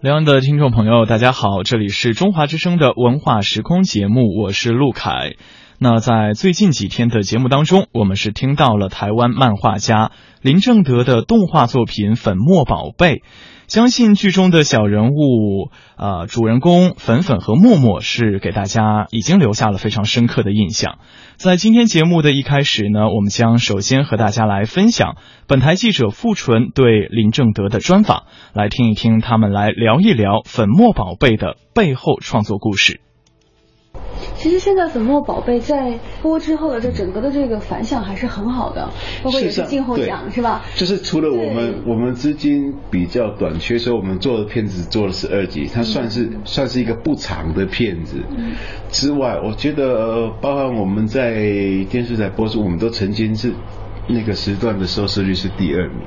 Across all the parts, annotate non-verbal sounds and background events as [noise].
两岸的听众朋友，大家好，这里是中华之声的文化时空节目，我是陆凯。那在最近几天的节目当中，我们是听到了台湾漫画家林正德的动画作品《粉墨宝贝》。相信剧中的小人物，呃，主人公粉粉和默默是给大家已经留下了非常深刻的印象。在今天节目的一开始呢，我们将首先和大家来分享本台记者付纯对林正德的专访，来听一听他们来聊一聊《粉墨宝贝》的背后创作故事。其实现在粉墨宝贝在播之后的这整个的这个反响还是很好的，包括也是静候奖是吧？就是除了我们我们资金比较短缺，所以我们做的片子做了十二集，它算是算是一个不长的片子。嗯之外，我觉得包含我们在电视台播出，我们都曾经是。那个时段的收视率是第二名，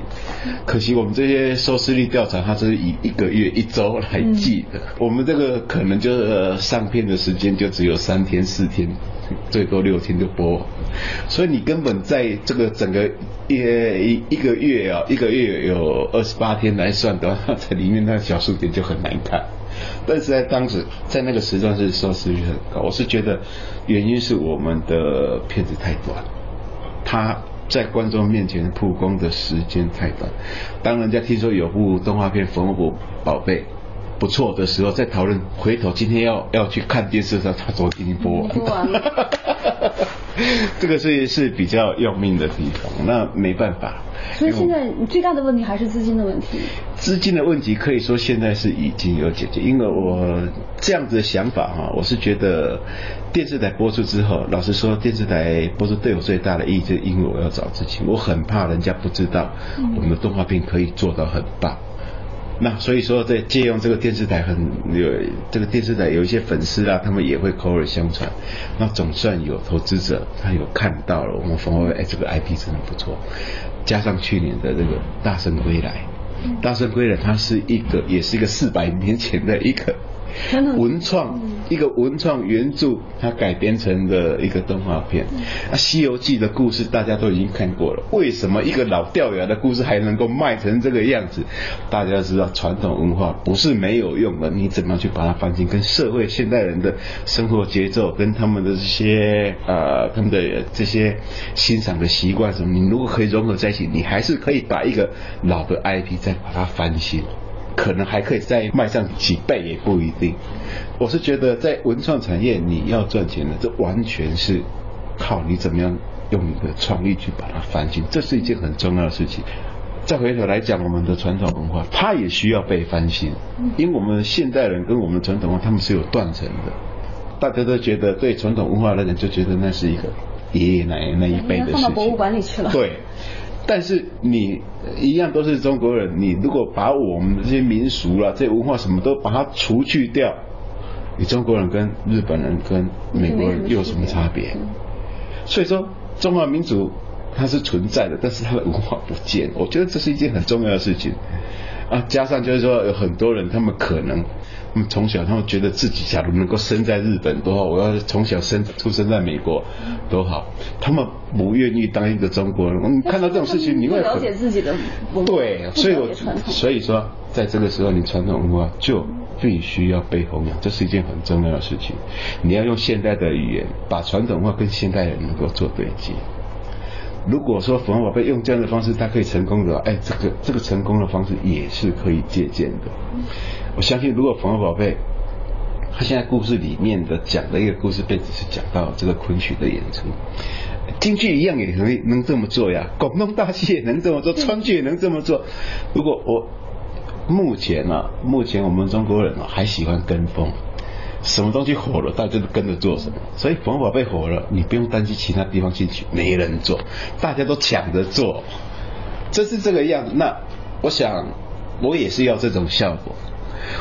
可惜我们这些收视率调查，它是以一个月一周来计的。我们这个可能就是上片的时间就只有三天四天，最多六天就播，所以你根本在这个整个一一一个月啊，一个月有二十八天来算的话，在里面那小数点就很难看。但是在当时在那个时段是收视率很高，我是觉得原因是我们的片子太短，它。在观众面前曝光的时间太短，当人家听说有部动画片《粉红宝贝》不错的时候，在讨论回头今天要要去看电视的时候，他昨天已经播完了。[laughs] [laughs] 这个是是比较要命的地方，那没办法。所以现在最大的问题还是资金的问题。资金的问题可以说现在是已经有解决，因为我这样子的想法哈，我是觉得电视台播出之后，老实说，电视台播出对我最大的意义，就因为我要找资金，我很怕人家不知道我们的动画片可以做到很棒。那所以说，在借用这个电视台很有这个电视台有一些粉丝啊，他们也会口耳相传。那总算有投资者，他有看到了我们冯威哎，这个 IP 真的不错。加上去年的这个《大圣归来》，《大圣归来》它是一个，也是一个四百年前的一个。文创一个文创原著，它改编成的一个动画片。啊，《西游记》的故事大家都已经看过了，为什么一个老掉牙的故事还能够卖成这个样子？大家知道传统文化不是没有用的，你怎么去把它翻新，跟社会现代人的生活节奏，跟他们的这些呃他们的这些欣赏的习惯什么，你如果可以融合在一起，你还是可以把一个老的 IP 再把它翻新。可能还可以再卖上几倍也不一定。我是觉得在文创产业你要赚钱的，这完全是靠你怎么样用你的创意去把它翻新，这是一件很重要的事情。再回头来讲我们的传统文化，它也需要被翻新，因为我们现代人跟我们传统文化他们是有断层的。大家都觉得对传统文化的人就觉得那是一个爷爷奶奶那一辈的事情。放到博物馆里去了。对。但是你一样都是中国人，你如果把我们这些民俗啦、这些文化什么都把它除去掉，你中国人跟日本人跟美国人又有什么差别？所以说，中华民族它是存在的，但是它的文化不见，我觉得这是一件很重要的事情。啊，加上就是说，有很多人他们可能。他们从小，他们觉得自己假如能够生在日本多好，我要从小生出生在美国多好。他们不愿意当一个中国人。你看到这种事情，你会了解自己的对，所以我所以说，在这个时候，你传统文化就必须要被弘扬，这是一件很重要的事情。你要用现代的语言，把传统文化跟现代人能够做对接。如果说粉红宝贝用这样的方式，他可以成功的，哎，这个这个成功的方式也是可以借鉴的。我相信，如果粉红宝贝，他现在故事里面的讲的一个故事背景是讲到这个昆曲的演出，京剧一样也可以能这么做呀，广东大戏也能这么做，川剧也能这么做。如果我目前啊，目前我们中国人啊还喜欢跟风。什么东西火了，大家都跟着做什么。所以红宝贝火了，你不用担心其他地方进去没人做，大家都抢着做，这是这个样子。那我想，我也是要这种效果。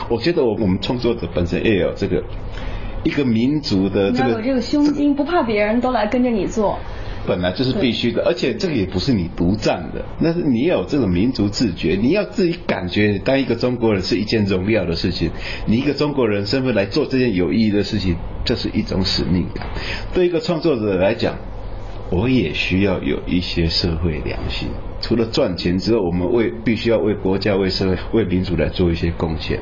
我觉得我我们创作者本身也有这个一个民族的这个，有这个胸襟，不怕别人都来跟着你做。本来就是必须的，而且这个也不是你独占的，那是你要有这种民族自觉，你要自己感觉当一个中国人是一件荣耀的事情，你一个中国人身份来做这件有意义的事情，这是一种使命感。对一个创作者来讲，我也需要有一些社会良心。除了赚钱之后，我们为必须要为国家、为社会、为民族来做一些贡献。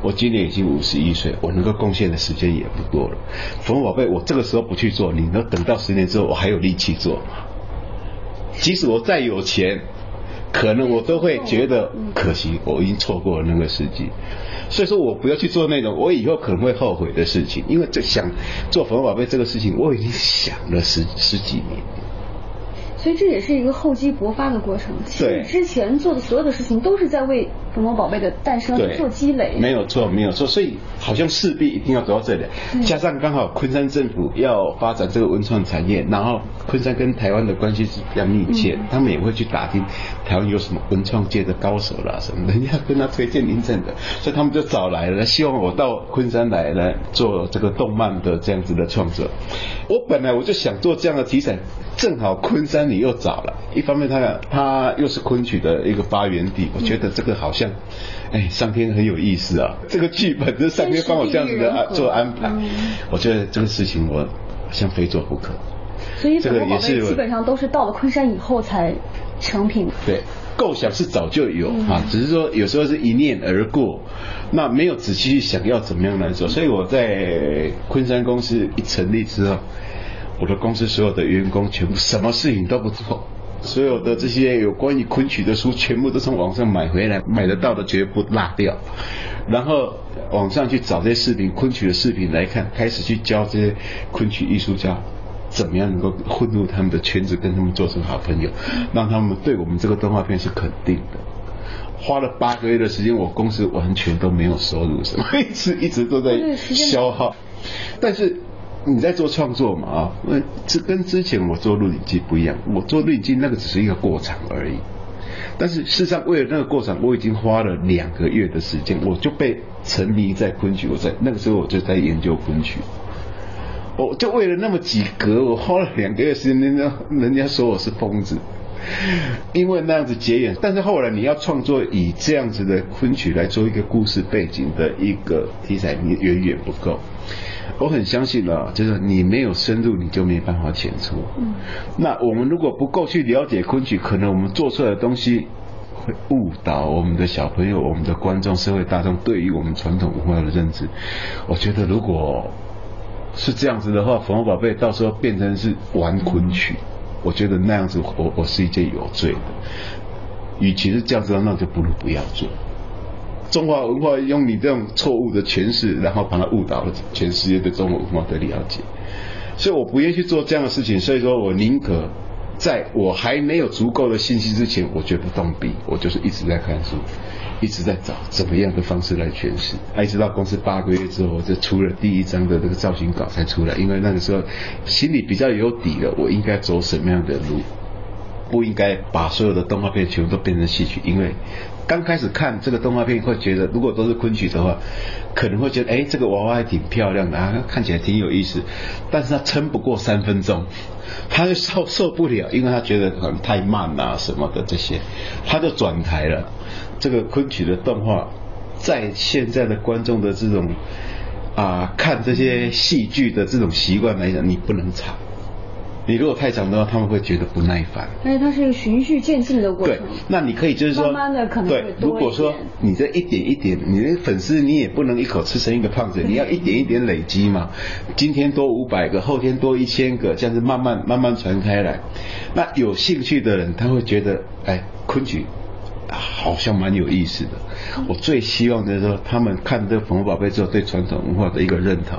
我今年已经五十一岁，我能够贡献的时间也不多了。冯宝贝，我这个时候不去做，你能等到十年之后，我还有力气做吗？即使我再有钱，可能我都会觉得可惜，我已经错过了那个时机。所以说我不要去做那种我以后可能会后悔的事情，因为这想做粉红宝贝这个事情，我已经想了十十几年。所以这也是一个厚积薄发的过程。对，之前做的所有的事情都是在为粉红宝贝的诞生做积累。没有错，没有错。所以好像势必一定要走到这里。加上刚好昆山政府要发展这个文创产业，然后昆山跟台湾的关系是比较密切，他们也会去打听台湾有什么文创界的高手啦什么，人家跟他推荐林正的，所以他们就找来了，希望我到昆山来来做这个动漫的这样子的创作。我本来我就想做这样的题材。正好昆山你又找了，一方面他他又是昆曲的一个发源地，我觉得这个好像，哎，上天很有意思啊，这个剧本这上天帮我这样子的做安排，我觉得这个事情我像非做不可。所以这个也是基本上都是到了昆山以后才成品。对，构想是早就有啊，只是说有时候是一念而过，那没有仔细去想要怎么样来做，所以我在昆山公司一成立之后。我的公司所有的员工全部什么事情都不做，所有的这些有关于昆曲的书全部都从网上买回来，买得到的绝不落掉。然后网上去找这些视频，昆曲的视频来看，开始去教这些昆曲艺术家怎么样能够混入他们的圈子，跟他们做成好朋友，让他们对我们这个动画片是肯定的。花了八个月的时间，我公司完全都没有收入，什么一直一直都在消耗，但是。你在做创作嘛啊？那这跟之前我做录影机不一样。我做录影机那个只是一个过场而已。但是事实上，为了那个过程，我已经花了两个月的时间，我就被沉迷在昆曲。我在那个时候我就在研究昆曲。我就为了那么几格，我花了两个月时间，人家人家说我是疯子，因为那样子结缘。但是后来你要创作以这样子的昆曲来做一个故事背景的一个题材，你远远不够。我很相信啊，就是你没有深入，你就没办法浅出。嗯，那我们如果不够去了解昆曲，可能我们做出来的东西会误导我们的小朋友、我们的观众、社会大众对于我们传统文化的认知。我觉得如果是这样子的话，《粉红宝贝》到时候变成是玩昆曲，我觉得那样子我我是一件有罪的。与其是这样子，那就不如不要做。中华文化用你这种错误的诠释，然后把它误导了全世界对中国文化的了解，所以我不愿意去做这样的事情。所以说我宁可在我还没有足够的信息之前，我绝不动笔，我就是一直在看书，一直在找怎么样的方式来诠释。一直到公司八个月之后，我就出了第一章的这个造型稿才出来，因为那个时候心里比较有底了，我应该走什么样的路，不应该把所有的动画片全部都变成戏曲，因为。刚开始看这个动画片，会觉得如果都是昆曲的话，可能会觉得哎，这个娃娃还挺漂亮的啊，看起来挺有意思。但是他撑不过三分钟，他就受受不了，因为他觉得可能太慢啊什么的这些，他就转台了。这个昆曲的动画，在现在的观众的这种啊看这些戏剧的这种习惯来讲，你不能长。你如果太长的话，他们会觉得不耐烦。而且它是一个循序渐进的过程。对，那你可以就是说，慢慢的可能对。如果说你这一点一点，你的粉丝你也不能一口吃成一个胖子，你要一点一点累积嘛。今天多五百个，后天多一千个，这样子慢慢慢慢传开来。那有兴趣的人，他会觉得，哎，昆曲好像蛮有意思的。我最希望就是说，他们看这《粉红宝贝》之后，对传统文化的一个认同。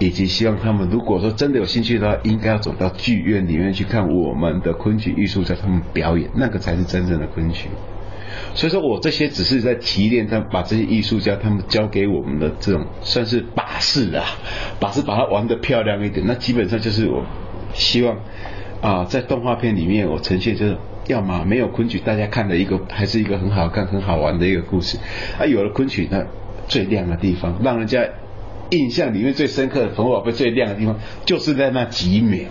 以及希望他们如果说真的有兴趣的话，应该要走到剧院里面去看我们的昆曲艺术家他们表演，那个才是真正的昆曲。所以说我这些只是在提炼，他把这些艺术家他们教给我们的这种算是把式啊，把式把它玩得漂亮一点。那基本上就是我希望啊，在动画片里面我呈现就是，要么没有昆曲，大家看的一个还是一个很好看、很好玩的一个故事。啊，有了昆曲，那最亮的地方，让人家。印象里面最深刻的《粉红宝贝》最亮的地方，就是在那几秒。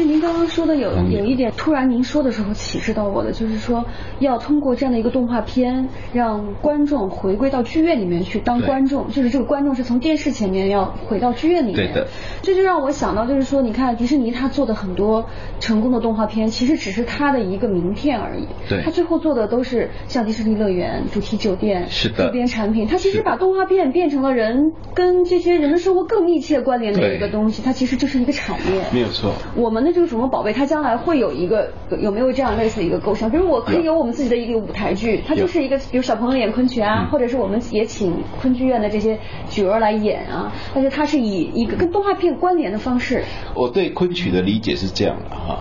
就您刚刚说的有有一点，突然您说的时候启示到我的，就是说要通过这样的一个动画片，让观众回归到剧院里面去当观众，就是这个观众是从电视前面要回到剧院里面。对的。这就让我想到，就是说，你看迪士尼他做的很多成功的动画片，其实只是他的一个名片而已。对。他最后做的都是像迪士尼乐园、主题酒店、是的周边产品。他其实把动画片变成了人跟这些人的生活更密切关联的一个东西，它其实就是一个产业。没有错。我们的这个什么宝贝，它将来会有一个有没有这样类似一个构想？比如我可以有我们自己的一个舞台剧，它就是一个，比如小朋友演昆曲啊，或者是我们也请昆剧院的这些角儿来演啊，但是它是以一个跟动画片关联的方式。我对昆曲的理解是这样的哈，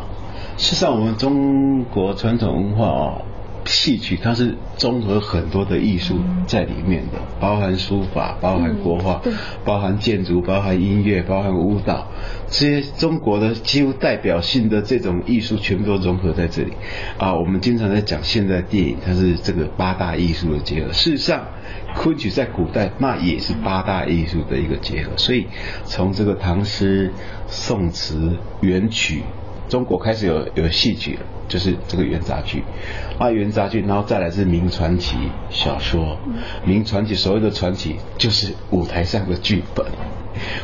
事实上我们中国传统文化哦。戏曲它是综合很多的艺术在里面的，包含书法，包含国画，包含建筑，包含音乐，包含舞蹈，这些中国的几乎代表性的这种艺术全部都融合在这里。啊，我们经常在讲现代电影，它是这个八大艺术的结合。事实上，昆曲在古代那也是八大艺术的一个结合。所以从这个唐诗、宋词、元曲。中国开始有有戏剧了，就是这个元杂剧，啊元杂剧，然后再来是明传奇小说，明传奇所谓的传奇就是舞台上的剧本，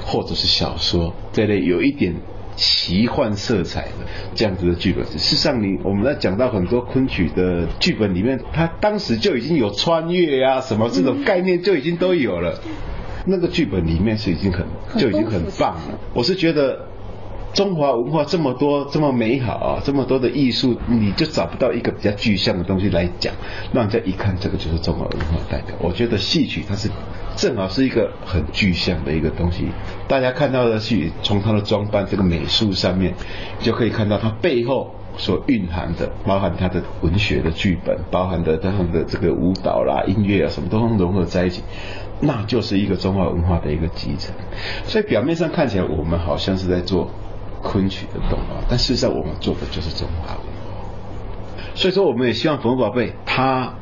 或者是小说这类有一点奇幻色彩的这样子的剧本。事实上，你我们在讲到很多昆曲的剧本里面，它当时就已经有穿越呀什么这种概念就已经都有了，那个剧本里面是已经很就已经很棒了。我是觉得。中华文化这么多这么美好啊，这么多的艺术，你就找不到一个比较具象的东西来讲，让人家一看这个就是中华文化代表。我觉得戏曲它是正好是一个很具象的一个东西，大家看到的戏，从它的装扮这个美术上面，就可以看到它背后所蕴含的，包含它的文学的剧本，包含的他们的这个舞蹈啦、音乐啊，什么都融合在一起，那就是一个中华文化的一个集成。所以表面上看起来，我们好像是在做。昆曲的动画，但事实上我们做的就是中华文化。所以说，我们也希望冯宝贝它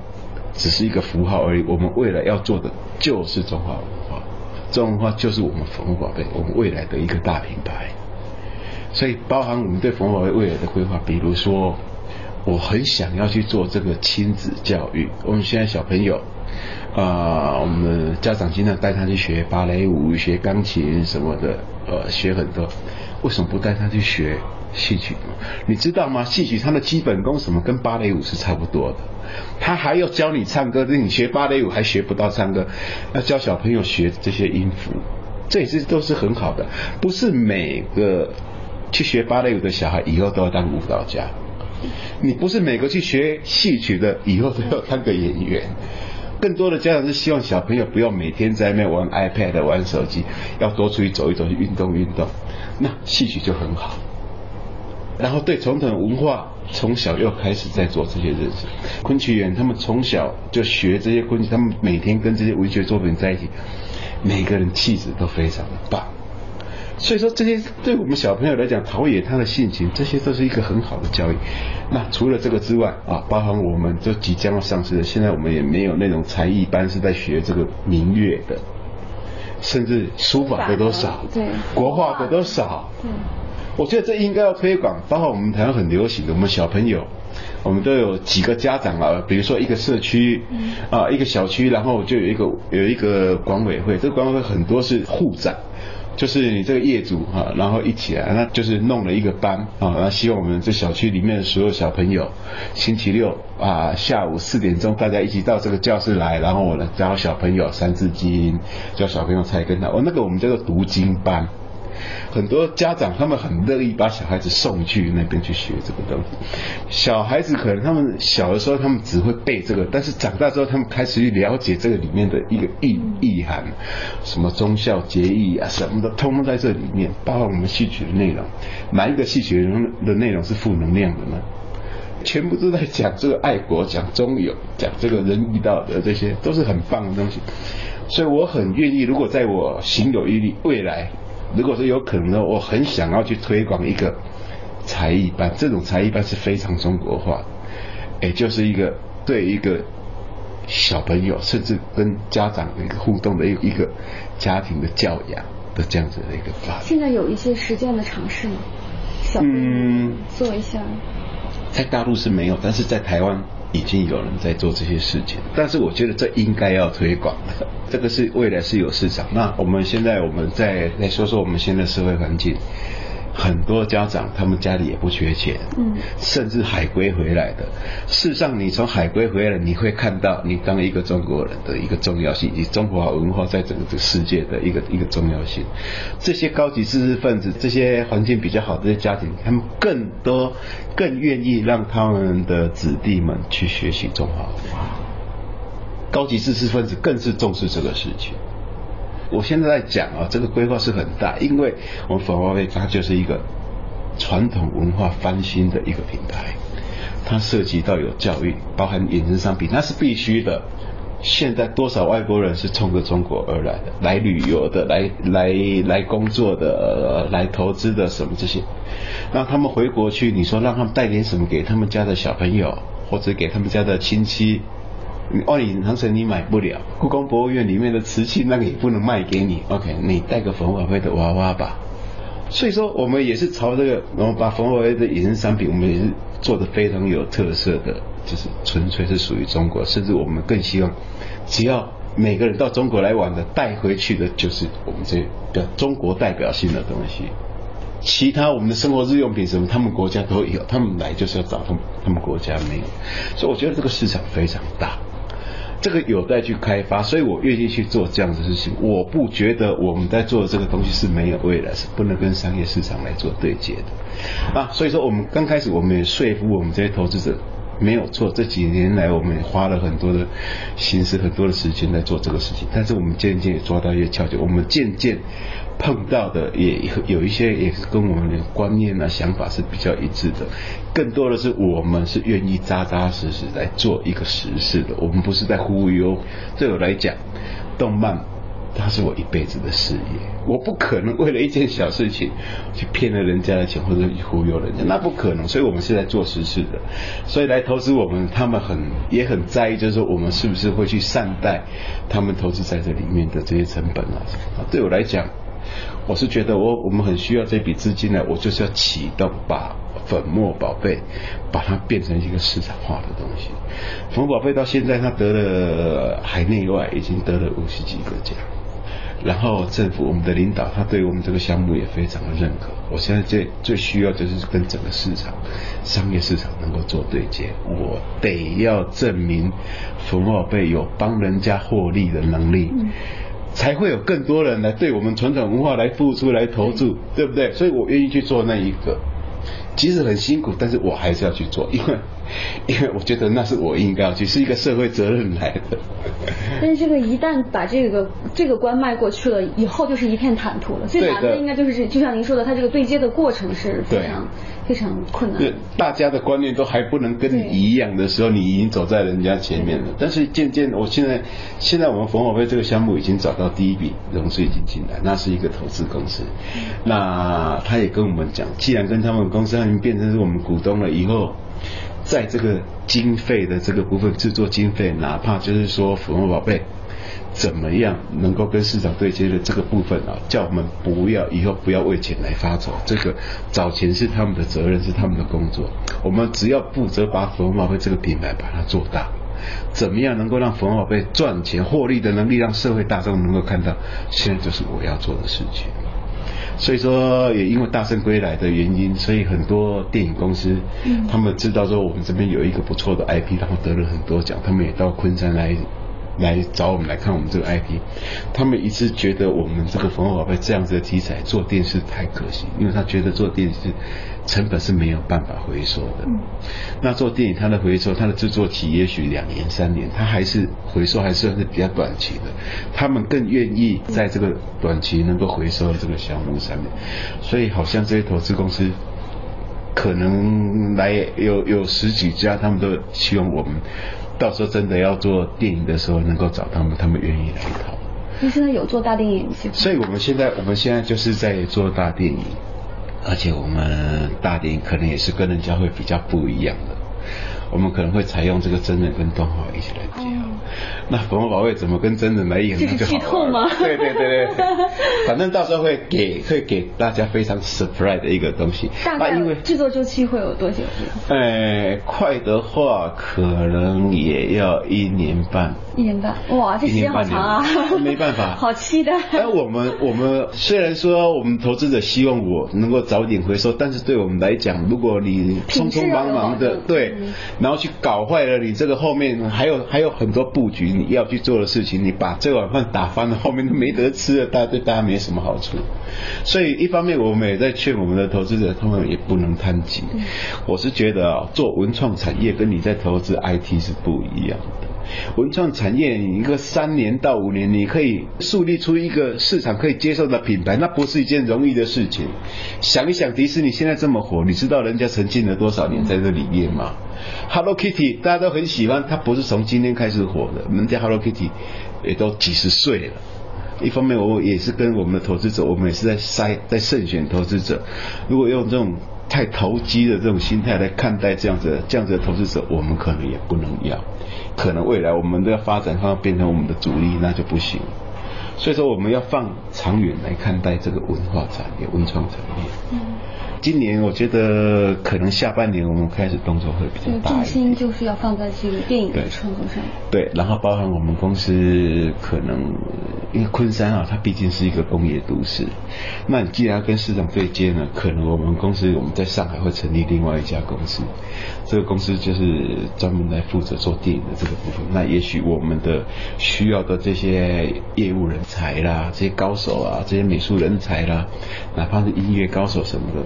只是一个符号而已。我们未来要做的就是中华文化，中华文化就是我们冯宝贝我们未来的一个大品牌。所以，包含我们对冯宝贝未来的规划，比如说，我很想要去做这个亲子教育。我们现在小朋友啊，我们家长经常带他去学芭蕾舞、学钢琴什么的，呃，学很多。为什么不带他去学戏曲？你知道吗？戏曲它的基本功什么跟芭蕾舞是差不多的。他还要教你唱歌，你学芭蕾舞还学不到唱歌，要教小朋友学这些音符，这也是都是很好的。不是每个去学芭蕾舞的小孩以后都要当舞蹈家，你不是每个去学戏曲的以后都要当个演员。更多的家长是希望小朋友不要每天在那玩 iPad、玩手机，要多出去走一走，去运动运动。那戏曲就很好。然后对传统文化，从小又开始在做这些认识。昆曲演员他们从小就学这些昆曲，他们每天跟这些文学作品在一起，每个人气质都非常的棒。所以说这些对我们小朋友来讲，陶冶他的性情，这些都是一个很好的教育。那除了这个之外啊，包含我们就即将要上市的，现在我们也没有那种才艺班是在学这个民乐的，甚至书法的都少，对，国画的都少。对，我觉得这应该要推广。包括我们台湾很流行的，我们小朋友，我们都有几个家长啊，比如说一个社区啊，一个小区，然后就有一个有一个管委会，这个管委会很多是户长。就是你这个业主哈，然后一起来，那就是弄了一个班啊，那希望我们这小区里面的所有小朋友，星期六啊下午四点钟大家一起到这个教室来，然后我来教小朋友三字经，教小朋友猜跟他，哦那个我们叫做读经班。很多家长他们很乐意把小孩子送去那边去学这个东西。小孩子可能他们小的时候他们只会背这个，但是长大之后他们开始去了解这个里面的一个意意涵，什么忠孝节义啊什么的，通通在这里面。包括我们戏曲的内容，哪一个戏曲的内容是负能量的呢？全部都在讲这个爱国、讲忠勇、讲这个仁义道德，这些都是很棒的东西。所以我很愿意，如果在我行有余力，未来。如果说有可能的，我很想要去推广一个才艺班，这种才艺班是非常中国化，也就是一个对一个小朋友，甚至跟家长的一个互动的一一个家庭的教养的这样子的一个班。现在有一些实践的尝试吗？小嗯做一下？在大陆是没有，但是在台湾已经有人在做这些事情。但是我觉得这应该要推广，[laughs] 这个是未来是有市场。那我们现在我们再来说说我们现在社会环境。很多家长他们家里也不缺钱，嗯，甚至海归回来的。事实上，你从海归回来，你会看到你当一个中国人的一个重要性，以及中华文化在整个世界的一个一个重要性。这些高级知识分子，这些环境比较好的家庭，他们更多更愿意让他们的子弟们去学习中华文化。高级知识分子更是重视这个事情。我现在在讲啊，这个规划是很大，因为我们粉华威它就是一个传统文化翻新的一个品牌，它涉及到有教育，包含衍生商品，那是必须的。现在多少外国人是冲着中国而来的，来旅游的，来来来工作的，来投资的什么这些，让他们回国去，你说让他们带点什么给他们家的小朋友，或者给他们家的亲戚。万里长城你买不了，故宫博物院里面的瓷器那个也不能卖给你。OK，你带个冯宝飞的娃娃吧。所以说，我们也是朝这个，然后把冯宝飞的衍生商品，我们也是做的非常有特色的，就是纯粹是属于中国。甚至我们更希望，只要每个人到中国来玩的，带回去的就是我们这个中国代表性的东西。其他我们的生活日用品什么，他们国家都有，他们来就是要找他们他们国家没有。所以我觉得这个市场非常大。这个有待去开发，所以我愿意去做这样的事情。我不觉得我们在做的这个东西是没有未来，是不能跟商业市场来做对接的啊。所以说，我们刚开始我们也说服我们这些投资者没有错。这几年来，我们花了很多的心思、很多的时间在做这个事情，但是我们渐渐也抓到一些窍诀，我们渐渐。碰到的也有一些也是跟我们的观念啊想法是比较一致的，更多的是我们是愿意扎扎实实来做一个实事的，我们不是在忽悠。对我来讲，动漫它是我一辈子的事业，我不可能为了一件小事情去骗了人家的钱或者忽悠人家，那不可能。所以我们是在做实事的，所以来投资我们，他们很也很在意，就是说我们是不是会去善待他们投资在这里面的这些成本啊？对我来讲。我是觉得我我们很需要这笔资金呢，我就是要启动把粉末宝贝把它变成一个市场化的东西。粉末宝贝到现在它得了海内外已经得了五十几个奖，然后政府我们的领导他对我们这个项目也非常的认可。我现在最最需要就是跟整个市场商业市场能够做对接，我得要证明粉末宝贝有帮人家获利的能力。才会有更多人来对我们传统文化来付出、来投注，对不对？所以我愿意去做那一个，即使很辛苦，但是我还是要去做，因为。[laughs] 因为我觉得那是我应该要去，是一个社会责任来的。[laughs] 但是这个一旦把这个这个关迈过去了，以后就是一片坦途了。最难的应该就是就像您说的，它这个对接的过程是非常非常困难。对，大家的观念都还不能跟你一样的时候，你已经走在人家前面了。但是渐渐，我现在现在我们冯宝贝这个项目已经找到第一笔融资已经进来，那是一个投资公司。那他也跟我们讲，既然跟他们公司已经变成是我们股东了，以后。在这个经费的这个部分，制作经费，哪怕就是说粉红宝贝怎么样能够跟市场对接的这个部分啊，叫我们不要以后不要为钱来发愁，这个找钱是他们的责任，是他们的工作，我们只要负责把粉红宝贝这个品牌把它做大，怎么样能够让粉红宝贝赚钱获利的能力，让社会大众能够看到，现在就是我要做的事情。所以说，也因为大圣归来的原因，所以很多电影公司，他们知道说我们这边有一个不错的 IP，然后得了很多奖，他们也到昆山来。来找我们来看我们这个 IP，他们一直觉得我们这个《粉红宝贝》这样子的题材做电视太可惜，因为他觉得做电视成本是没有办法回收的。那做电影它的回收，它的制作期也许两年三年，它还是回收还算是比较短期的。他们更愿意在这个短期能够回收的这个项目上面，所以好像这些投资公司可能来有有十几家，他们都希望我们。到时候真的要做电影的时候，能够找他们，他们愿意来投。那现在有做大电影所以我们现在，我们现在就是在做大电影，而且我们大电影可能也是跟人家会比较不一样的。我们可能会采用这个真人跟动画一起来结合。那粉红宝贝怎么跟真人来演这是剧透吗？对对对对，反正到时候会给会给大家非常 surprise 的一个东西。大概制作周期会有多久？哎，快的话可能也要一年半。一年半，哇，这时间好长啊！没办法，[laughs] 好期待。哎，我们我们虽然说我们投资者希望我能够早点回收，但是对我们来讲，如果你匆匆忙忙的对，然后去搞坏了你这个后面还有还有很多布局你要去做的事情，你把这碗饭打翻了，后面都没得吃了，大家对大家没什么好处。所以一方面我们也在劝我们的投资者，他们也不能贪急。我是觉得啊，做文创产业跟你在投资 IT 是不一样的。文创产业，你一个三年到五年，你可以树立出一个市场可以接受的品牌，那不是一件容易的事情。想一想，迪士尼现在这么火，你知道人家沉浸了多少年在这里面吗？Hello Kitty 大家都很喜欢，它不是从今天开始火的，人家 Hello Kitty 也都几十岁了。一方面，我也是跟我们的投资者，我们也是在筛、在慎选投资者。如果用这种太投机的这种心态来看待这样子、这样子的投资者，我们可能也不能要。可能未来我们都要发展，它变成我们的主力，那就不行。所以说，我们要放长远来看待这个文化产业、文创产业。嗯。今年我觉得可能下半年我们开始动作会比较大重心就是要放在这个电影的创作上。对，然后包含我们公司可能，因为昆山啊，它毕竟是一个工业都市。那你既然要跟市场对接呢，可能我们公司我们在上海会成立另外一家公司，这个公司就是专门来负责做电影的这个部分。那也许我们的需要的这些业务人才啦，这些高手啊，这些美术人才啦，哪怕是音乐高手什么的。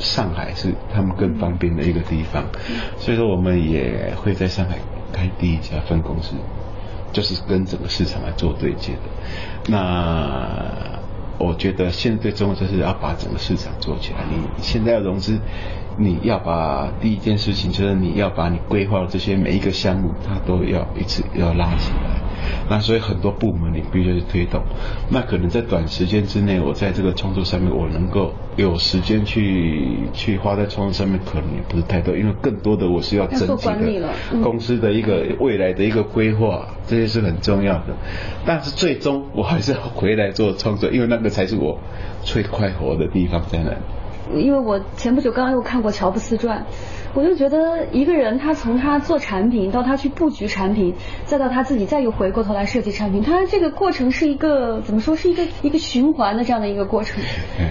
上海是他们更方便的一个地方，所以说我们也会在上海开第一家分公司，就是跟整个市场来做对接的。那我觉得现在最重要就是要把整个市场做起来。你现在要融资，你要把第一件事情就是你要把你规划的这些每一个项目，它都要一次要拉起来。那所以很多部门你必须去推动，那可能在短时间之内，我在这个创作上面我能够有时间去去花在创作上面，可能也不是太多，因为更多的我是要整体的公司的一个未来的一个规划，这些是很重要的。但是最终我还是要回来做创作，因为那个才是我最快活的地方在哪里。因为我前不久刚刚又看过乔布斯传。我就觉得一个人，他从他做产品到他去布局产品，再到他自己再又回过头来设计产品，他这个过程是一个怎么说？是一个一个循环的这样的一个过程。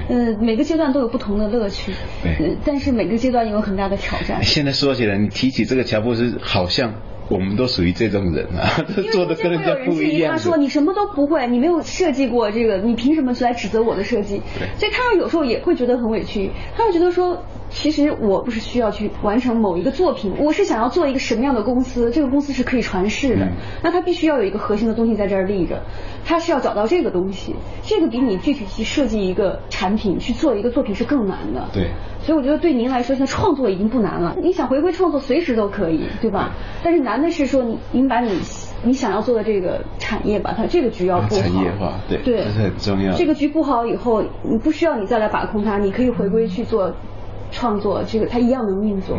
嗯，每个阶段都有不同的乐趣。对。但是每个阶段也有很大的挑战。[laughs] 现在说起来，你提起这个乔布斯，好像我们都属于这种人啊，[laughs] 做的跟人家不一样。他说：“你什么都不会，你没有设计过这个，你凭什么来指责我的设计？”所以他有时候也会觉得很委屈，他会觉得说。其实我不是需要去完成某一个作品，我是想要做一个什么样的公司？这个公司是可以传世的，那它必须要有一个核心的东西在这儿立着，它是要找到这个东西，这个比你具体去设计一个产品去做一个作品是更难的。对。所以我觉得对您来说，现在创作已经不难了，你想回归创作随时都可以，对吧？但是难的是说，您把你你想要做的这个产业，把它这个局要布好。产业化，对，这是很重要。这个局布好以后，你不需要你再来把控它，你可以回归去做。创作这个它一样能运作，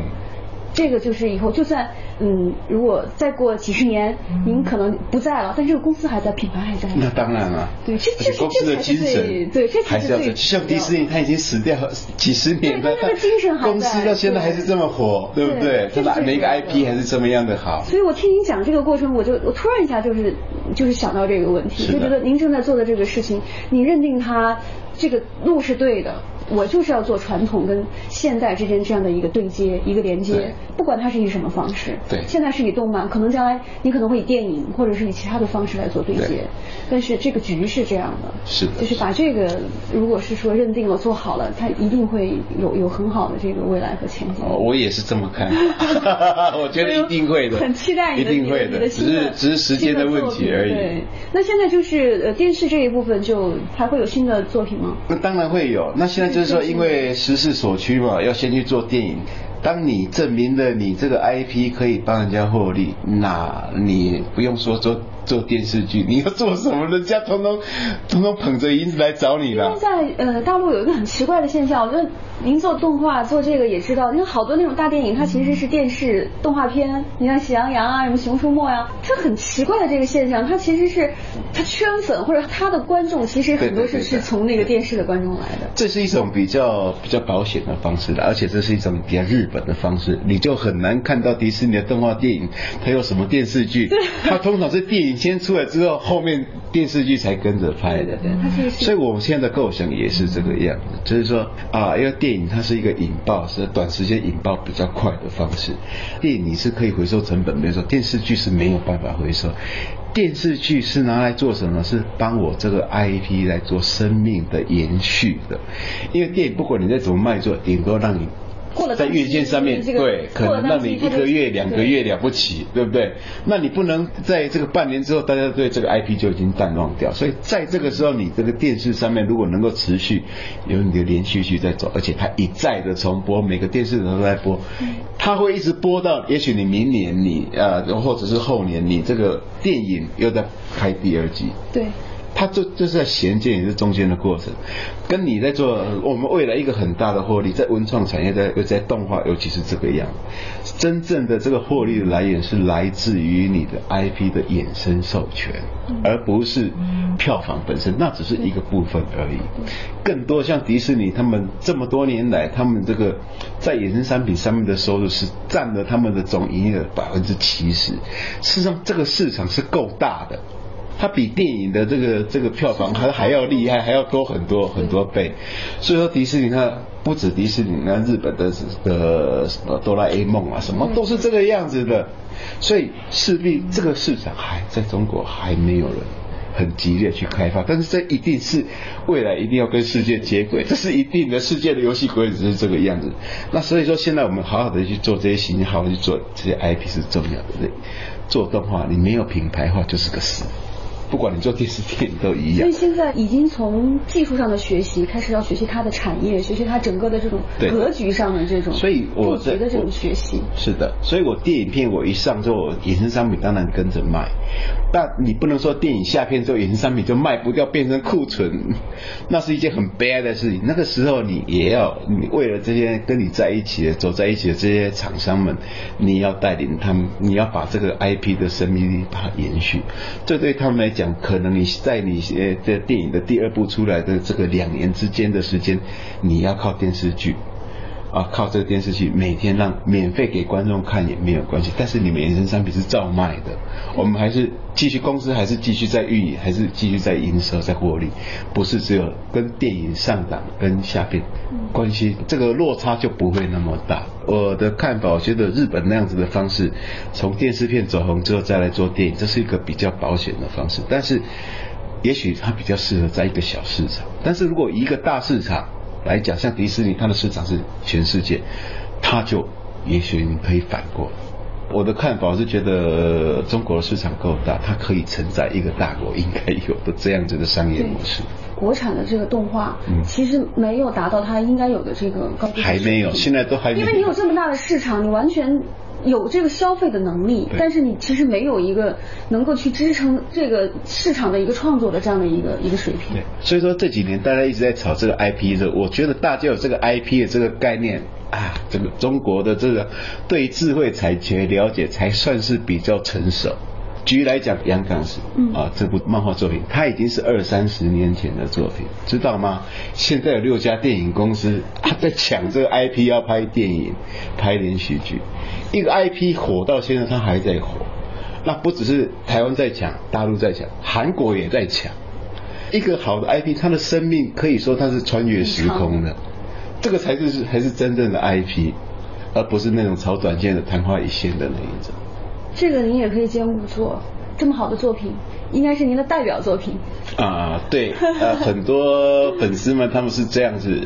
这个就是以后就算嗯，如果再过几十年，您可能不在了，但这个公司还在，品牌还在。那当然了，对，这这公司的精神，对，这还是要像迪士尼，它已经死掉几十年了，它的精神还在，公司到现在还是这么火，对不对？它的每一个 IP 还是这么样的好。所以我听您讲这个过程，我就我突然一下就是就是想到这个问题，就觉得您正在做的这个事情，你认定它这个路是对的。我就是要做传统跟现代之间这样的一个对接，一个连接，不管它是以什么方式。对。现在是以动漫，可能将来你可能会以电影或者是以其他的方式来做对接，但是这个局是这样的。是的。就是把这个，如果是说认定了做好了，它一定会有有很好的这个未来和前景。哦，我也是这么看。[laughs] 我觉得一定会的。很期待你的，一定会的，只是只是时间的问题而已。对。那现在就是呃电视这一部分就还会有新的作品吗？那当然会有。那现在就。就是说，因为时势所趋嘛，要先去做电影。当你证明了你这个 IP 可以帮人家获利，那你不用说做做电视剧，你要做什么，人家通通通通捧着银子来找你了。现在呃，大陆有一个很奇怪的现象，我觉得您做动画做这个也知道，因为好多那种大电影，它其实是电视动画片，你像《喜羊羊》啊，什么《熊出没》呀，它很奇怪的这个现象，它其实是它圈粉或者它的观众其实很多是是从那个电视的观众来的。这是一种比较比较保险的方式的，而且这是一种比较日本的方式，你就很难看到迪士尼的动画电影，它有什么电视剧，它通常是电影先出来之后，后面电视剧才跟着拍的。所以我们现在的构想也是这个样子，就是说啊，因为电影它是一个引爆，是短时间引爆比较快的方式。电影你是可以回收成本，没错，电视剧是没有办法回收。电视剧是拿来做什么？是帮我这个 IP 来做生命的延续的。因为电影不管你再怎么卖座，顶多让你。在月线上面，对，可能让你一个月、两个月了不起，对不对？那你不能在这个半年之后，大家对这个 IP 就已经淡忘掉。所以在这个时候，你这个电视上面如果能够持续有你的连续剧在走，而且它一再的重播，每个电视都在播，它会一直播到，也许你明年你呃，或者是后年，你这个电影又在拍第二季。对。它这这是在衔接你这中间的过程，跟你在做我们未来一个很大的获利，在文创产业，在在动画，尤其是这个样，真正的这个获利的来源是来自于你的 IP 的衍生授权，而不是票房本身，那只是一个部分而已。更多像迪士尼他们这么多年来，他们这个在衍生商品上面的收入是占了他们的总营业额百分之七十，事实上这个市场是够大的。它比电影的这个这个票房还还要厉害，还要多很多很多倍。所以说迪士尼它不止迪士尼，那日本的的什么哆啦 A 梦啊，什么都是这个样子的。所以势必这个市场还在中国还没有人很激烈去开发，但是这一定是未来一定要跟世界接轨，这是一定的世界的游戏规则是这个样子。那所以说现在我们好好的去做这些形象，好好去做这些 IP 是重要的。做动画你没有品牌化就是个死。不管你做电视电影都一样。所以现在已经从技术上的学习开始，要学习它的产业，学习它整个的这种格局上的这种。所以我觉得这种学习。是的，所以我电影片我一上之后，衍生商品当然跟着卖。但你不能说电影下片之后，衍生商品就卖不掉，变成库存，[laughs] 那是一件很悲哀的事情。那个时候你也要，你为了这些跟你在一起的、走在一起的这些厂商们，你要带领他们，你要把这个 IP 的生命力把它延续。这对他们来讲。讲可能你在你呃这电影的第二部出来的这个两年之间的时间，你要靠电视剧。啊，靠这个电视剧每天让免费给观众看也没有关系，但是你们衍生商品是照卖的，我们还是继续公司还是继续在运营，还是继续在营收在获利，不是只有跟电影上档跟下边关系，这个落差就不会那么大。我的看法，我觉得日本那样子的方式，从电视片走红之后再来做电影，这是一个比较保险的方式。但是，也许它比较适合在一个小市场。但是如果一个大市场来讲，像迪士尼，它的市场是全世界，它就也许你可以反过。我的看法是觉得中国的市场够大，它可以承载一个大国应该有的这样子的商业模式。国产的这个动画，其实没有达到它应该有的这个高度。还没有，现在都还。因为你有这么大的市场，你完全有这个消费的能力，但是你其实没有一个能够去支撑这个市场的一个创作的这样的一个一个水平。对，所以说这几年大家一直在炒这个 IP 的，我觉得大家有这个 IP 的这个概念啊，这个中国的这个对智慧产权了解才算是比较成熟。举例来讲，《杨刚是啊，这部漫画作品，它已经是二三十年前的作品，知道吗？现在有六家电影公司在抢这个 IP，要拍电影、拍连续剧。一个 IP 火到现在，它还在火。那不只是台湾在抢，大陆在抢，韩国也在抢。一个好的 IP，它的生命可以说它是穿越时空的，这个才是才是真正的 IP，而不是那种炒短线的昙花一现的那一种。这个您也可以兼顾做这么好的作品，应该是您的代表作品。啊，对，呃，[laughs] 很多粉丝们他们是这样子，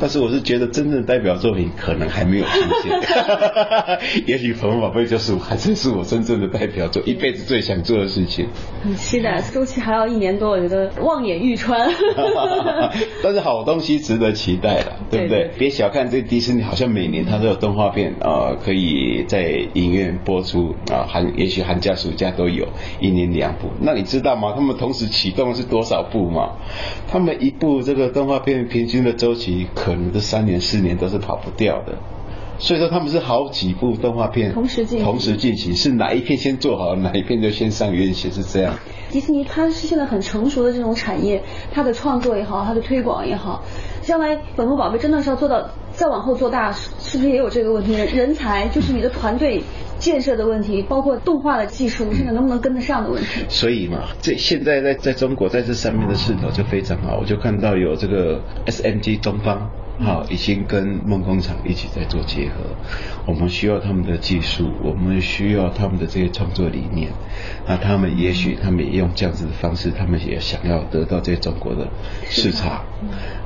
但是我是觉得真正代表作品可能还没有出现。[laughs] [laughs] 也许《粉红宝贝》就是还真是我真正的代表作，一辈子最想做的事情。很期待，周期还要一年多，我觉得望眼欲穿。但是好东西值得期待了，对不对？别小看这迪士尼，好像每年它都有动画片啊，可以在影院播出啊，寒也许寒假暑假都有一年两部。那你知道吗？他们同时启动的是多少部吗？他们一部这个动画片平均的周期，可能这三年四年都是跑不掉的。所以说他们是好几部动画片同时进行，同时进行，是哪一片先做好，哪一片就先上院线，是这样。迪士尼它是现在很成熟的这种产业，它的创作也好，它的推广也好，将来粉红宝贝真的是要做到再往后做大，是不是也有这个问题？人才就是你的团队。建设的问题，包括动画的技术，现在能不能跟得上的问题。所以嘛，这现在在在中国在这上面的势头就非常好。我就看到有这个 SMG 东方，好，已经跟梦工厂一起在做结合。我们需要他们的技术，我们需要他们的这些创作理念。那他们也许他们也用这样子的方式，他们也想要得到这中国的市场。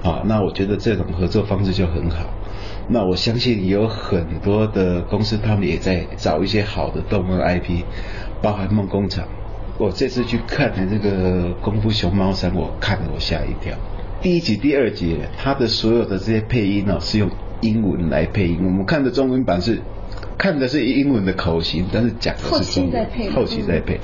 啊，那我觉得这种合作方式就很好。那我相信有很多的公司，他们也在找一些好的动漫 IP，包含梦工厂。我这次去看的这个《功夫熊猫三》，我看了我吓一跳。第一集、第二集，它的所有的这些配音呢，是用英文来配音。我们看的中文版是。看的是英文的口型，但是讲的是中文，后期再配。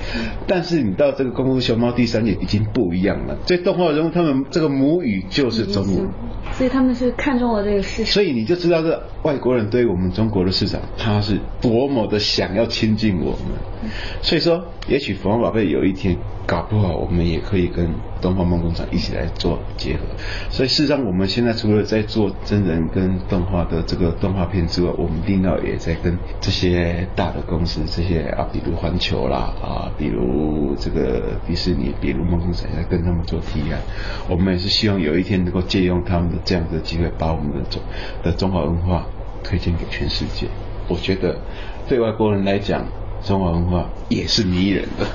但是你到这个《功夫熊猫》第三集已经不一样了，这动画人物他们这个母语就是中文，所以他们是看中了这个市场。所以你就知道这外国人对于我们中国的市场，他是多么的想要亲近我们。所以说，也许《凤凰宝贝》有一天。搞不好我们也可以跟东方梦工厂一起来做结合，所以事实上我们现在除了在做真人跟动画的这个动画片之外，我们另外也在跟这些大的公司，这些啊，比如环球啦啊，比如这个迪士尼，比如梦工厂，在跟他们做提案。我们也是希望有一天能够借用他们的这样的机会，把我们的中的中华文化推荐给全世界。我觉得对外国人来讲，中华文化也是迷人的。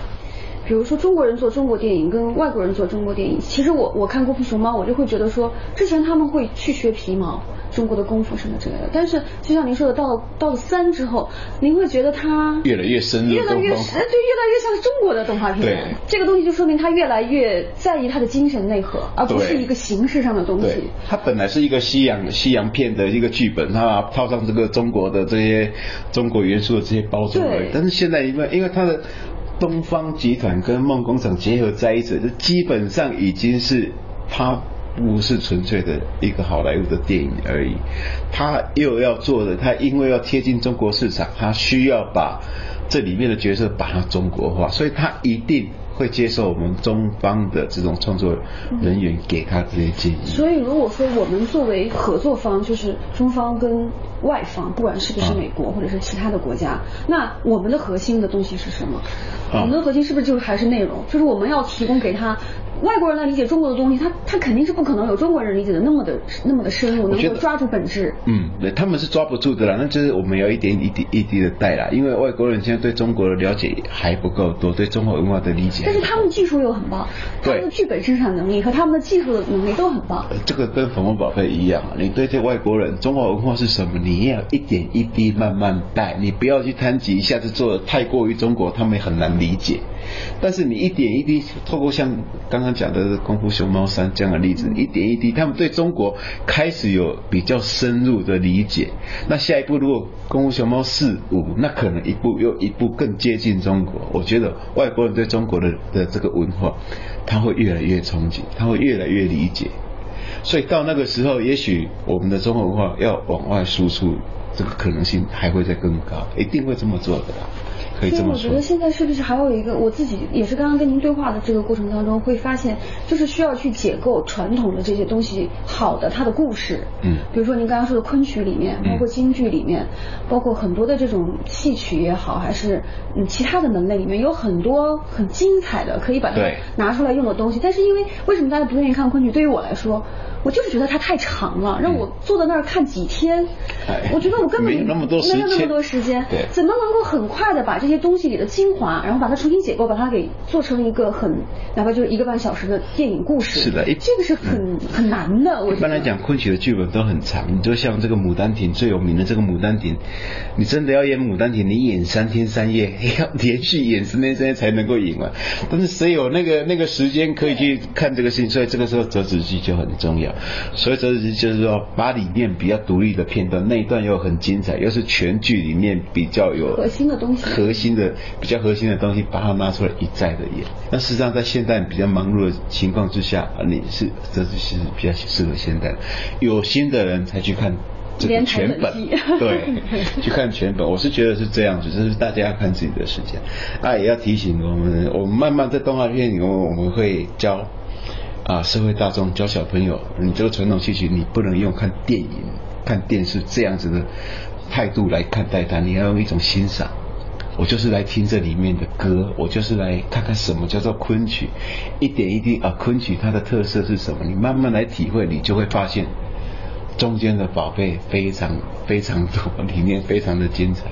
比如说中国人做中国电影跟外国人做中国电影，其实我我看功夫熊猫，我就会觉得说，之前他们会去学皮毛，中国的功夫什么之类的。但是就像您说的，到了到了三之后，您会觉得它越来越深入，越来越对，越来越像中国的动画片。对，这个东西就说明他越来越在意他的精神内核，而不是一个形式上的东西。它本来是一个西洋西洋片的一个剧本，它套上这个中国的这些中国元素的这些包装。而已。但是现在因为因为它的。东方集团跟梦工厂结合在一起，就基本上已经是它不是纯粹的一个好莱坞的电影而已。它又要做的，它因为要贴近中国市场，它需要把这里面的角色把它中国化，所以它一定。会接受我们中方的这种创作人员给他这些建议。所以如果说我们作为合作方，就是中方跟外方，不管是不是美国或者是其他的国家，那我们的核心的东西是什么？我们的核心是不是就是还是内容？就是我们要提供给他。外国人来理解中国的东西，他他肯定是不可能有中国人理解的那么的那么的深入，能够抓住本质。嗯，对，他们是抓不住的啦。那就是我们要一点一滴一滴的带啦，因为外国人现在对中国的了解还不够多，对中国文化的理解。但是他们技术又很棒，他们的剧本生产能力和他们的技术的能力都很棒。这个跟粉红宝贝一样，你对这外国人中华文化是什么，你要一点一滴慢慢带，你不要去贪急，一下子做的太过于中国，他们也很难理解。但是你一点一滴透过像刚刚讲的《功夫熊猫三》这样的例子，一点一滴，他们对中国开始有比较深入的理解。那下一步如果《功夫熊猫四五》，那可能一步又一步更接近中国。我觉得外国人对中国的的这个文化，他会越来越憧憬，他会越来越理解。所以到那个时候，也许我们的中国文化要往外输出，这个可能性还会再更高，一定会这么做的。所以我觉得现在是不是还有一个，我自己也是刚刚跟您对话的这个过程当中会发现，就是需要去解构传统的这些东西好的它的故事，嗯，比如说您刚刚说的昆曲里面，包括京剧里面，包括很多的这种戏曲也好，还是嗯其他的门类里面有很多很精彩的可以把它拿出来用的东西，但是因为为什么大家不愿意看昆曲？对于我来说。我就是觉得它太长了，让我坐在那儿看几天，我觉得我根本没有那么多时间，怎么能够很快的把这些。东西里的精华，然后把它重新解构，把它给做成一个很哪怕就是一个半小时的电影故事。是的，这个是很很难的。我一般来讲，昆曲的剧本都很长，你就像这个《牡丹亭》最有名的这个《牡丹亭》，你真的要演《牡丹亭》，你演三天三夜，[laughs] 要连续演三天三夜才能够演完。但是谁有那个那个时间可以去看这个事情？所以这个时候折子剧就很重要。所以这是就是说，把里面比较独立的片段，那一段又很精彩，又是全剧里面比较有核心的东西，核心的比较核心的东西，把它拿出来一再的演。那事实上，在现代比较忙碌的情况之下，你是折子戏是比较适合现代，有心的人才去看。这个全本 [laughs] 对，去看全本，我是觉得是这样子，就是大家要看自己的时间。啊，也要提醒我们，我们慢慢在动画片里，面我们会教啊社会大众，教小朋友，你这个传统戏曲，你不能用看电影、看电视这样子的态度来看待它，你要用一种欣赏。我就是来听这里面的歌，我就是来看看什么叫做昆曲，一点一滴啊，昆曲它的特色是什么？你慢慢来体会，你就会发现。中间的宝贝非常非常多，里面非常的精彩。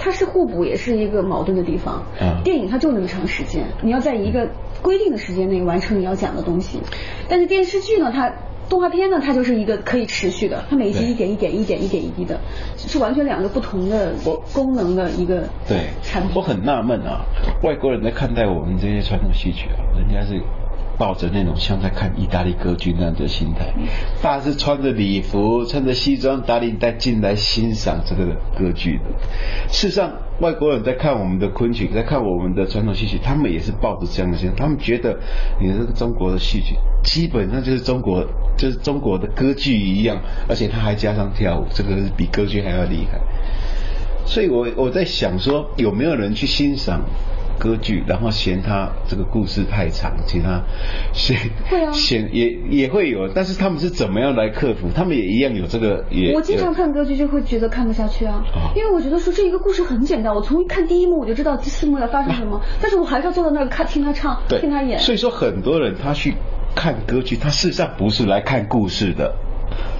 它是互补，也是一个矛盾的地方。嗯，电影它就那么长时间，你要在一个规定的时间内完成你要讲的东西。但是电视剧呢，它动画片呢，它就是一个可以持续的，它每一集一点一点一点一点一滴的，是完全两个不同的功能的一个对产品。我很纳闷啊，外国人在看待我们这些传统戏曲啊，人家是。抱着那种像在看意大利歌剧那样的心态，大家是穿着礼服、穿着西装打领带进来欣赏这个歌剧的。事实上，外国人在看我们的昆曲，在看我们的传统戏曲，他们也是抱着这样的心，他们觉得你这个中国的戏曲基本上就是中国，就是中国的歌剧一样，而且他还加上跳舞，这个是比歌剧还要厉害。所以我我在想说，有没有人去欣赏？歌剧，然后嫌他这个故事太长，其他嫌嫌 [laughs] 也也会有，但是他们是怎么样来克服？他们也一样有这个也。我经常看歌剧就会觉得看不下去啊，因为我觉得说这一个故事很简单，我从一看第一幕我就知道第四幕要发生什么，但是我还是要坐在那儿看听他唱，听他演。所以说很多人他去看歌剧，他事实上不是来看故事的。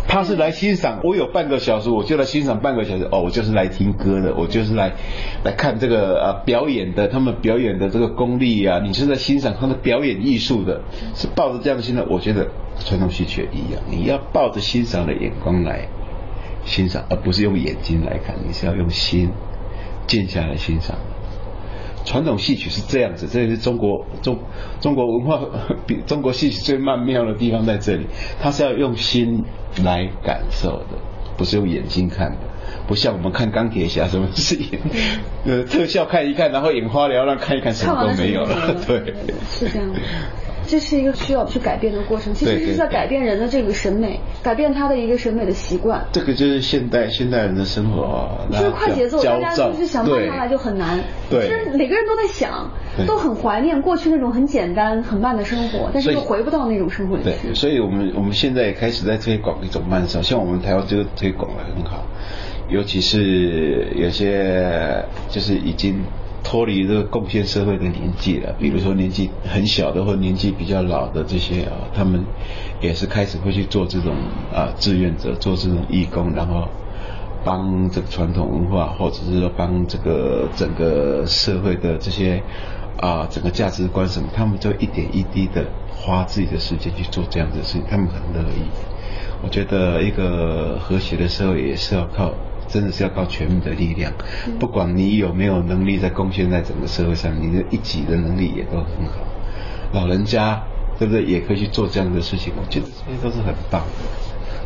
他是来欣赏，我有半个小时，我就来欣赏半个小时。哦，我就是来听歌的，我就是来来看这个呃表演的，他们表演的这个功力啊，你是在欣赏他的表演艺术的，是抱着这样的心态。我觉得传统戏曲一样，你要抱着欣赏的眼光来欣赏，而不是用眼睛来看，你是要用心静下来欣赏。传统戏曲是这样子，这也是中国中中国文化比中国戏曲最曼妙的地方在这里，它是要用心来感受的，不是用眼睛看的，不像我们看钢铁侠什么是演 [laughs] 呃特效看一看，然后眼花缭乱看一看什么都没有了，[laughs] 对，是这样。这是一个需要去改变的过程，其实是在改变人的这个审美，改变他的一个审美的习惯。这个就是现代现代人的生活，就是快节奏，大家就是想慢下来就很难。对，其实每个人都在想，都很怀念过去那种很简单、很慢的生活，但是又回不到那种生活里去。对，所以我们我们现在也开始在推广一种慢生，像我们台湾这个推广的很好，尤其是有些就是已经。脱离这个贡献社会的年纪了，比如说年纪很小的或年纪比较老的这些啊，他们也是开始会去做这种啊志愿者，做这种义工，然后帮这个传统文化，或者是说帮这个整个社会的这些啊整个价值观什么，他们就一点一滴的花自己的时间去做这样的事情，他们很乐意。我觉得一个和谐的社会也是要靠。真的是要靠全民的力量，不管你有没有能力在贡献在整个社会上，你的一己的能力也都很好。老人家对不对？也可以去做这样的事情，我觉得这些都是很棒的。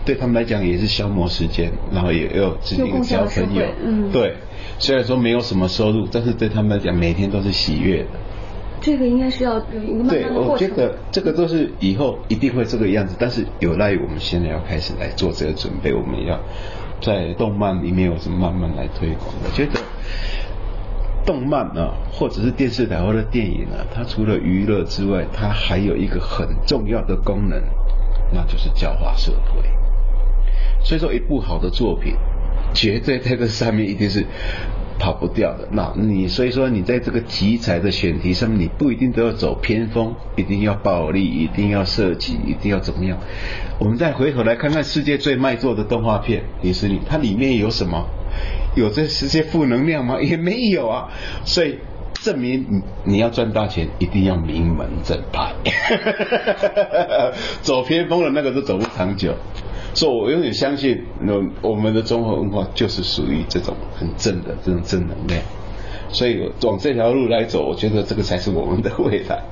对他们来讲也是消磨时间，然后也有自己交朋友。嗯，对。虽然说没有什么收入，但是对他们来讲每天都是喜悦的。这个应该是要有一个慢慢的我觉得这个都是以后一定会这个样子，但是有赖于我们现在要开始来做这个准备，我们要。在动漫里面，我是慢慢来推广。我觉得动漫啊，或者是电视台或者电影啊，它除了娱乐之外，它还有一个很重要的功能，那就是教化社会。所以说，一部好的作品，绝对在这上面一定是跑不掉的。那你所以说你在这个题材的选题上面，你不一定都要走偏锋，一定要暴力，一定要设计，一定要怎么样？我们再回头来看看世界最卖座的动画片迪士尼，它里面有什么？有这这些负能量吗？也没有啊。所以证明你你要赚大钱，一定要名门正派。[laughs] 走偏锋的那个都走不长久。所以我永远相信，那我们的中华文化就是属于这种很正的这种正能量。所以往这条路来走，我觉得这个才是我们的未来。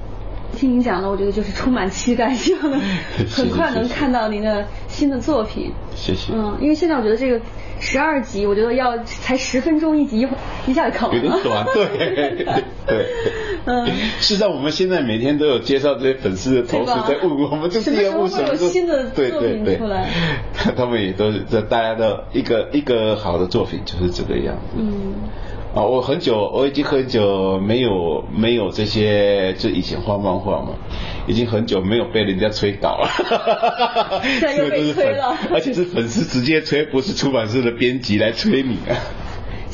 听您讲的，我觉得就是充满期待，希望能很快能看到您的新的作品。谢谢。嗯，因为现在我觉得这个十二集，我觉得要才十分钟一集，一下就看完了。有点短，对对。嗯，事实上我们现在每天都有介绍这些粉丝的同时在问我们，这是要问什么新的作品出来。[laughs] 他们也都是这大家的一个一个好的作品就是这个样子。嗯。啊，我很久，我已经很久没有没有这些，就以前画漫画嘛，已经很久没有被人家催稿了，现在又被 [laughs] 催了，而且是粉丝直接催，不是出版社的编辑来催你啊。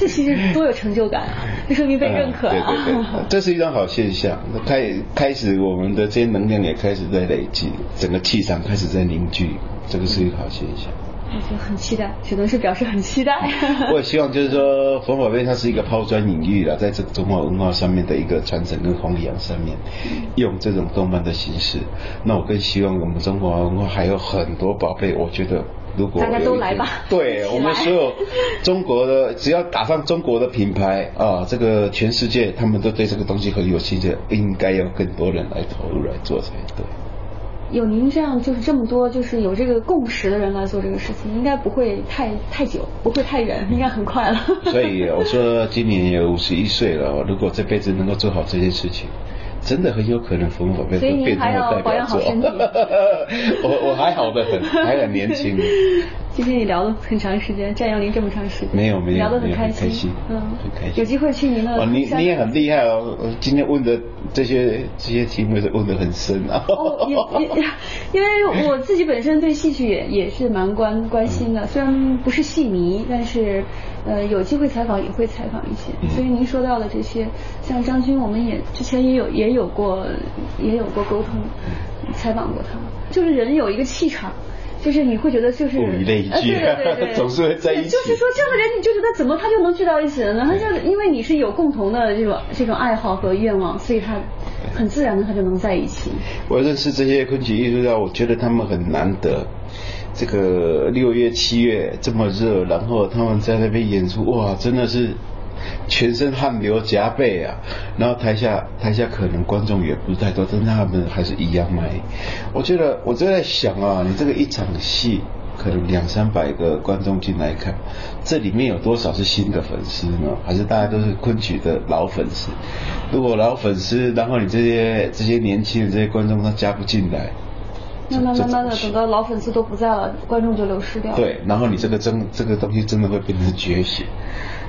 这其实多有成就感啊，这说明被认可啊。对对对，这是一种好现象。开开始我们的这些能量也开始在累积，整个气场开始在凝聚，这个是一个好现象。我就很期待，只能是表示很期待。[laughs] 我也希望就是说，冯宝贝它是一个抛砖引玉了，在这个中华文化上面的一个传承跟弘扬上面，用这种动漫的形式。那我更希望我们中华文化还有很多宝贝，我觉得如果大家都来吧，[laughs] 对我们所有中国的，只要打上中国的品牌啊，这个全世界他们都对这个东西很有兴趣，应该要更多人来投入来做才对。有您这样就是这么多就是有这个共识的人来做这个事情，应该不会太太久，不会太远，应该很快了。[laughs] 所以我说今年也五十一岁了，如果这辈子能够做好这件事情。真的很有可能冯宝贝会变成我代表作。[laughs] 我我还好的很，还很年轻。今天你聊了很长时间，占用您这么长时间。没有没有，聊得很开心，嗯，很开心。有机会去您的。哦，你你也很厉害哦！今天问的这些这些题目是问的很深啊。哦，也也 [laughs] 因为我自己本身对戏曲也也是蛮关关心的，虽然不是戏迷，但是。呃，有机会采访也会采访一些，所以您说到的这些，像张军，我们也之前也有也有过也有过沟通，采访过他，就是人有一个气场，就是你会觉得就是物以类聚，对对对，[laughs] 总是会在一起。就是说这样的人，你就觉得怎么他就能聚到一起了呢？他就因为你是有共同的这种这种爱好和愿望，所以他很自然的他就能在一起。我认识这些昆曲艺术家，我觉得他们很难得。这个六月七月这么热，然后他们在那边演出，哇，真的是全身汗流浃背啊！然后台下台下可能观众也不太多，但他们还是一样卖。我觉得我就在想啊，你这个一场戏可能两三百个观众进来看，这里面有多少是新的粉丝呢？还是大家都是昆曲的老粉丝？如果老粉丝，然后你这些这些年轻的这些观众他加不进来。慢慢慢慢的，等到老粉丝都不在了，观众就流失掉。对，然后你这个真这个东西真的会变成绝学。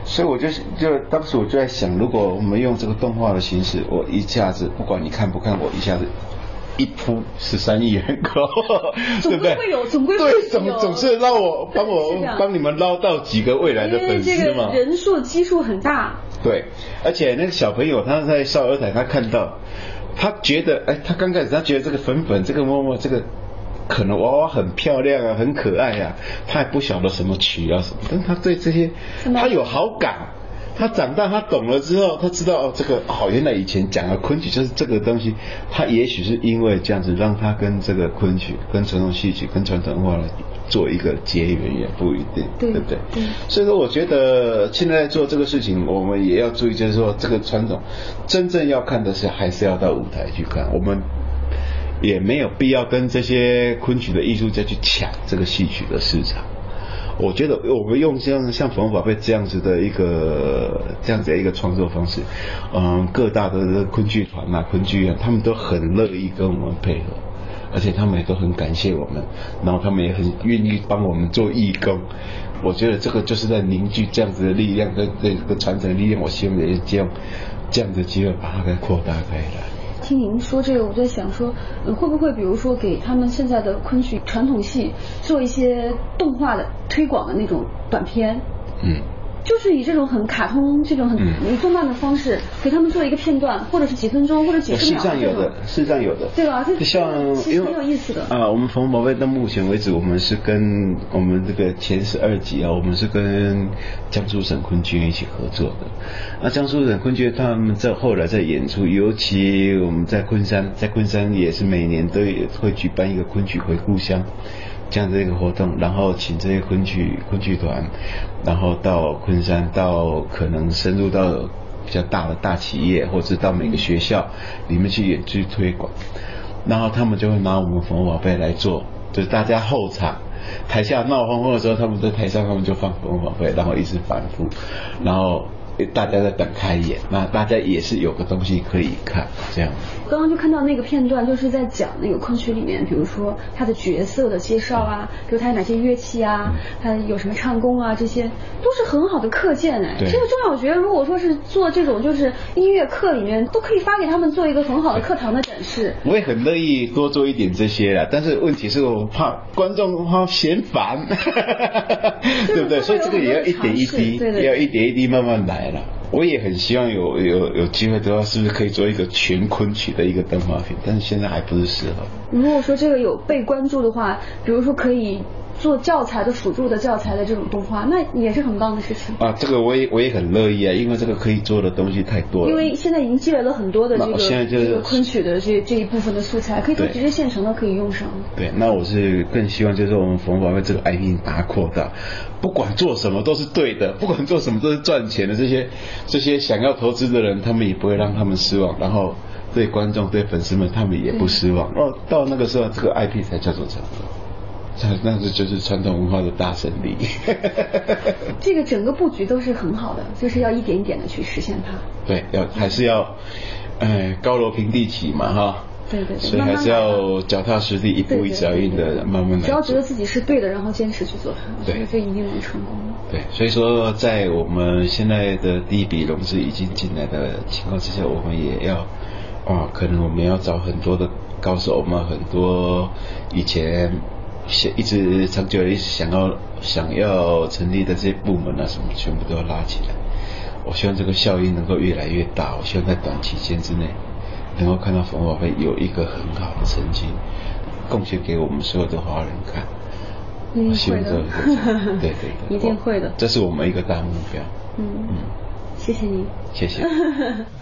所以我就就当时我就在想，如果我们用这个动画的形式，我一下子不管你看不看，我一下子一扑十三亿人口，[laughs] 对不对？会有，总归会有。对，总总是让我 [laughs] 帮我帮你们捞到几个未来的粉丝嘛。人数基数很大。对，而且那个小朋友他在少儿台，他看到。他觉得，哎，他刚开始他觉得这个粉粉，这个默默，这个可能娃娃很漂亮啊，很可爱啊，他还不晓得什么曲啊什么，但他对这些他有好感。他长大他懂了之后，他知道哦，这个哦，原来以前讲的昆曲就是这个东西。他也许是因为这样子，让他跟这个昆曲、跟传统戏曲、跟传统文化做一个结缘，也不一定，对不对？所以说，我觉得现在做这个事情，我们也要注意，就是说，这个传统真正要看的是，还是要到舞台去看。我们也没有必要跟这些昆曲的艺术家去抢这个戏曲的市场。我觉得我们用像像粉红宝贝这样子的一个这样子的一个创作方式，嗯，各大的昆剧团啊、昆剧院，他们都很乐意跟我们配合，而且他们也都很感谢我们，然后他们也很愿意帮我们做义工。我觉得这个就是在凝聚这样子的力量跟这个传承力量。我希望也这样这样的机会把它给扩大开来。听您说这个，我在想说，会不会比如说给他们现在的昆曲传统戏做一些动画的推广的那种短片？嗯，就是以这种很卡通、这种很动漫的方式，给他们做一个片段，或者是几分钟，或者几十秒。是这样有的，是这样有的。对吧？就像因为很有意思的啊，我们冯宝贝到目前为止，我们是跟我们这个前十二集啊，我们是跟江苏省昆剧院一起合作的。那江苏省昆剧院他们在后来在演出，尤其我们在昆山，在昆山也是每年都会举办一个昆曲回故乡。像这个活动，然后请这些昆曲昆剧团，然后到昆山，到可能深入到比较大的大企业，或者到每个学校里面去演去推广，然后他们就会拿我们冯宝贝来做，就是大家后场台下闹哄哄的时候，他们在台上他们就放冯宝贝，然后一直反复，然后。大家在等开演，那大家也是有个东西可以看，这样。刚刚就看到那个片段，就是在讲那个昆曲里面，比如说他的角色的介绍啊，比如他有哪些乐器啊，他有什么唱功啊，这些都是很好的课件哎。这个中小学如果说是做这种就是音乐课里面，都可以发给他们做一个很好的课堂的展示。我也很乐意多做一点这些啊，但是问题是我怕观众怕嫌烦，[laughs] 对不对？所以这个也要一点一滴也，要一点一滴慢慢来。来了，我也很希望有有有机会的话，是不是可以做一个全昆曲的一个动画片？但是现在还不是时候。如果说这个有被关注的话，比如说可以。做教材的辅助的教材的这种动画，那也是很棒的事情啊！这个我也我也很乐意啊，因为这个可以做的东西太多了。因为现在已经积累了很多的这个这个昆曲的这这一部分的素材，可以直接现成的可以用上。对，那我是更希望就是我们冯宝贝这个 IP 把它扩大，不管做什么都是对的，不管做什么都是赚钱的。这些这些想要投资的人，他们也不会让他们失望，然后对观众对粉丝们他们也不失望。哦，到那个时候，这个 IP 才叫做成功。[laughs] 那这就是传统文化的大胜利。[laughs] 这个整个布局都是很好的，就是要一点一点的去实现它。对，要还是要，哎，高楼平地起嘛，哈。对对对。所以还是要脚踏实地，一步一脚印的慢慢来。只要觉得自己是对的，然后坚持去做它，对，这一定能成功。对，所以说在我们现在的第一笔融资已经进来的情况之下，我们也要，啊，可能我们要找很多的高手嘛，很多以前。想一直长久一直想要想要成立的这些部门啊什么，全部都要拉起来。我希望这个效应能够越来越大。我希望在短期间之内，能够看到冯宝贝有一个很好的成绩，贡献给我们所有的华人看。一定会的。对对 [laughs] 对。一定会的。这是我们一个大目标。嗯嗯。谢谢你。谢谢。[laughs]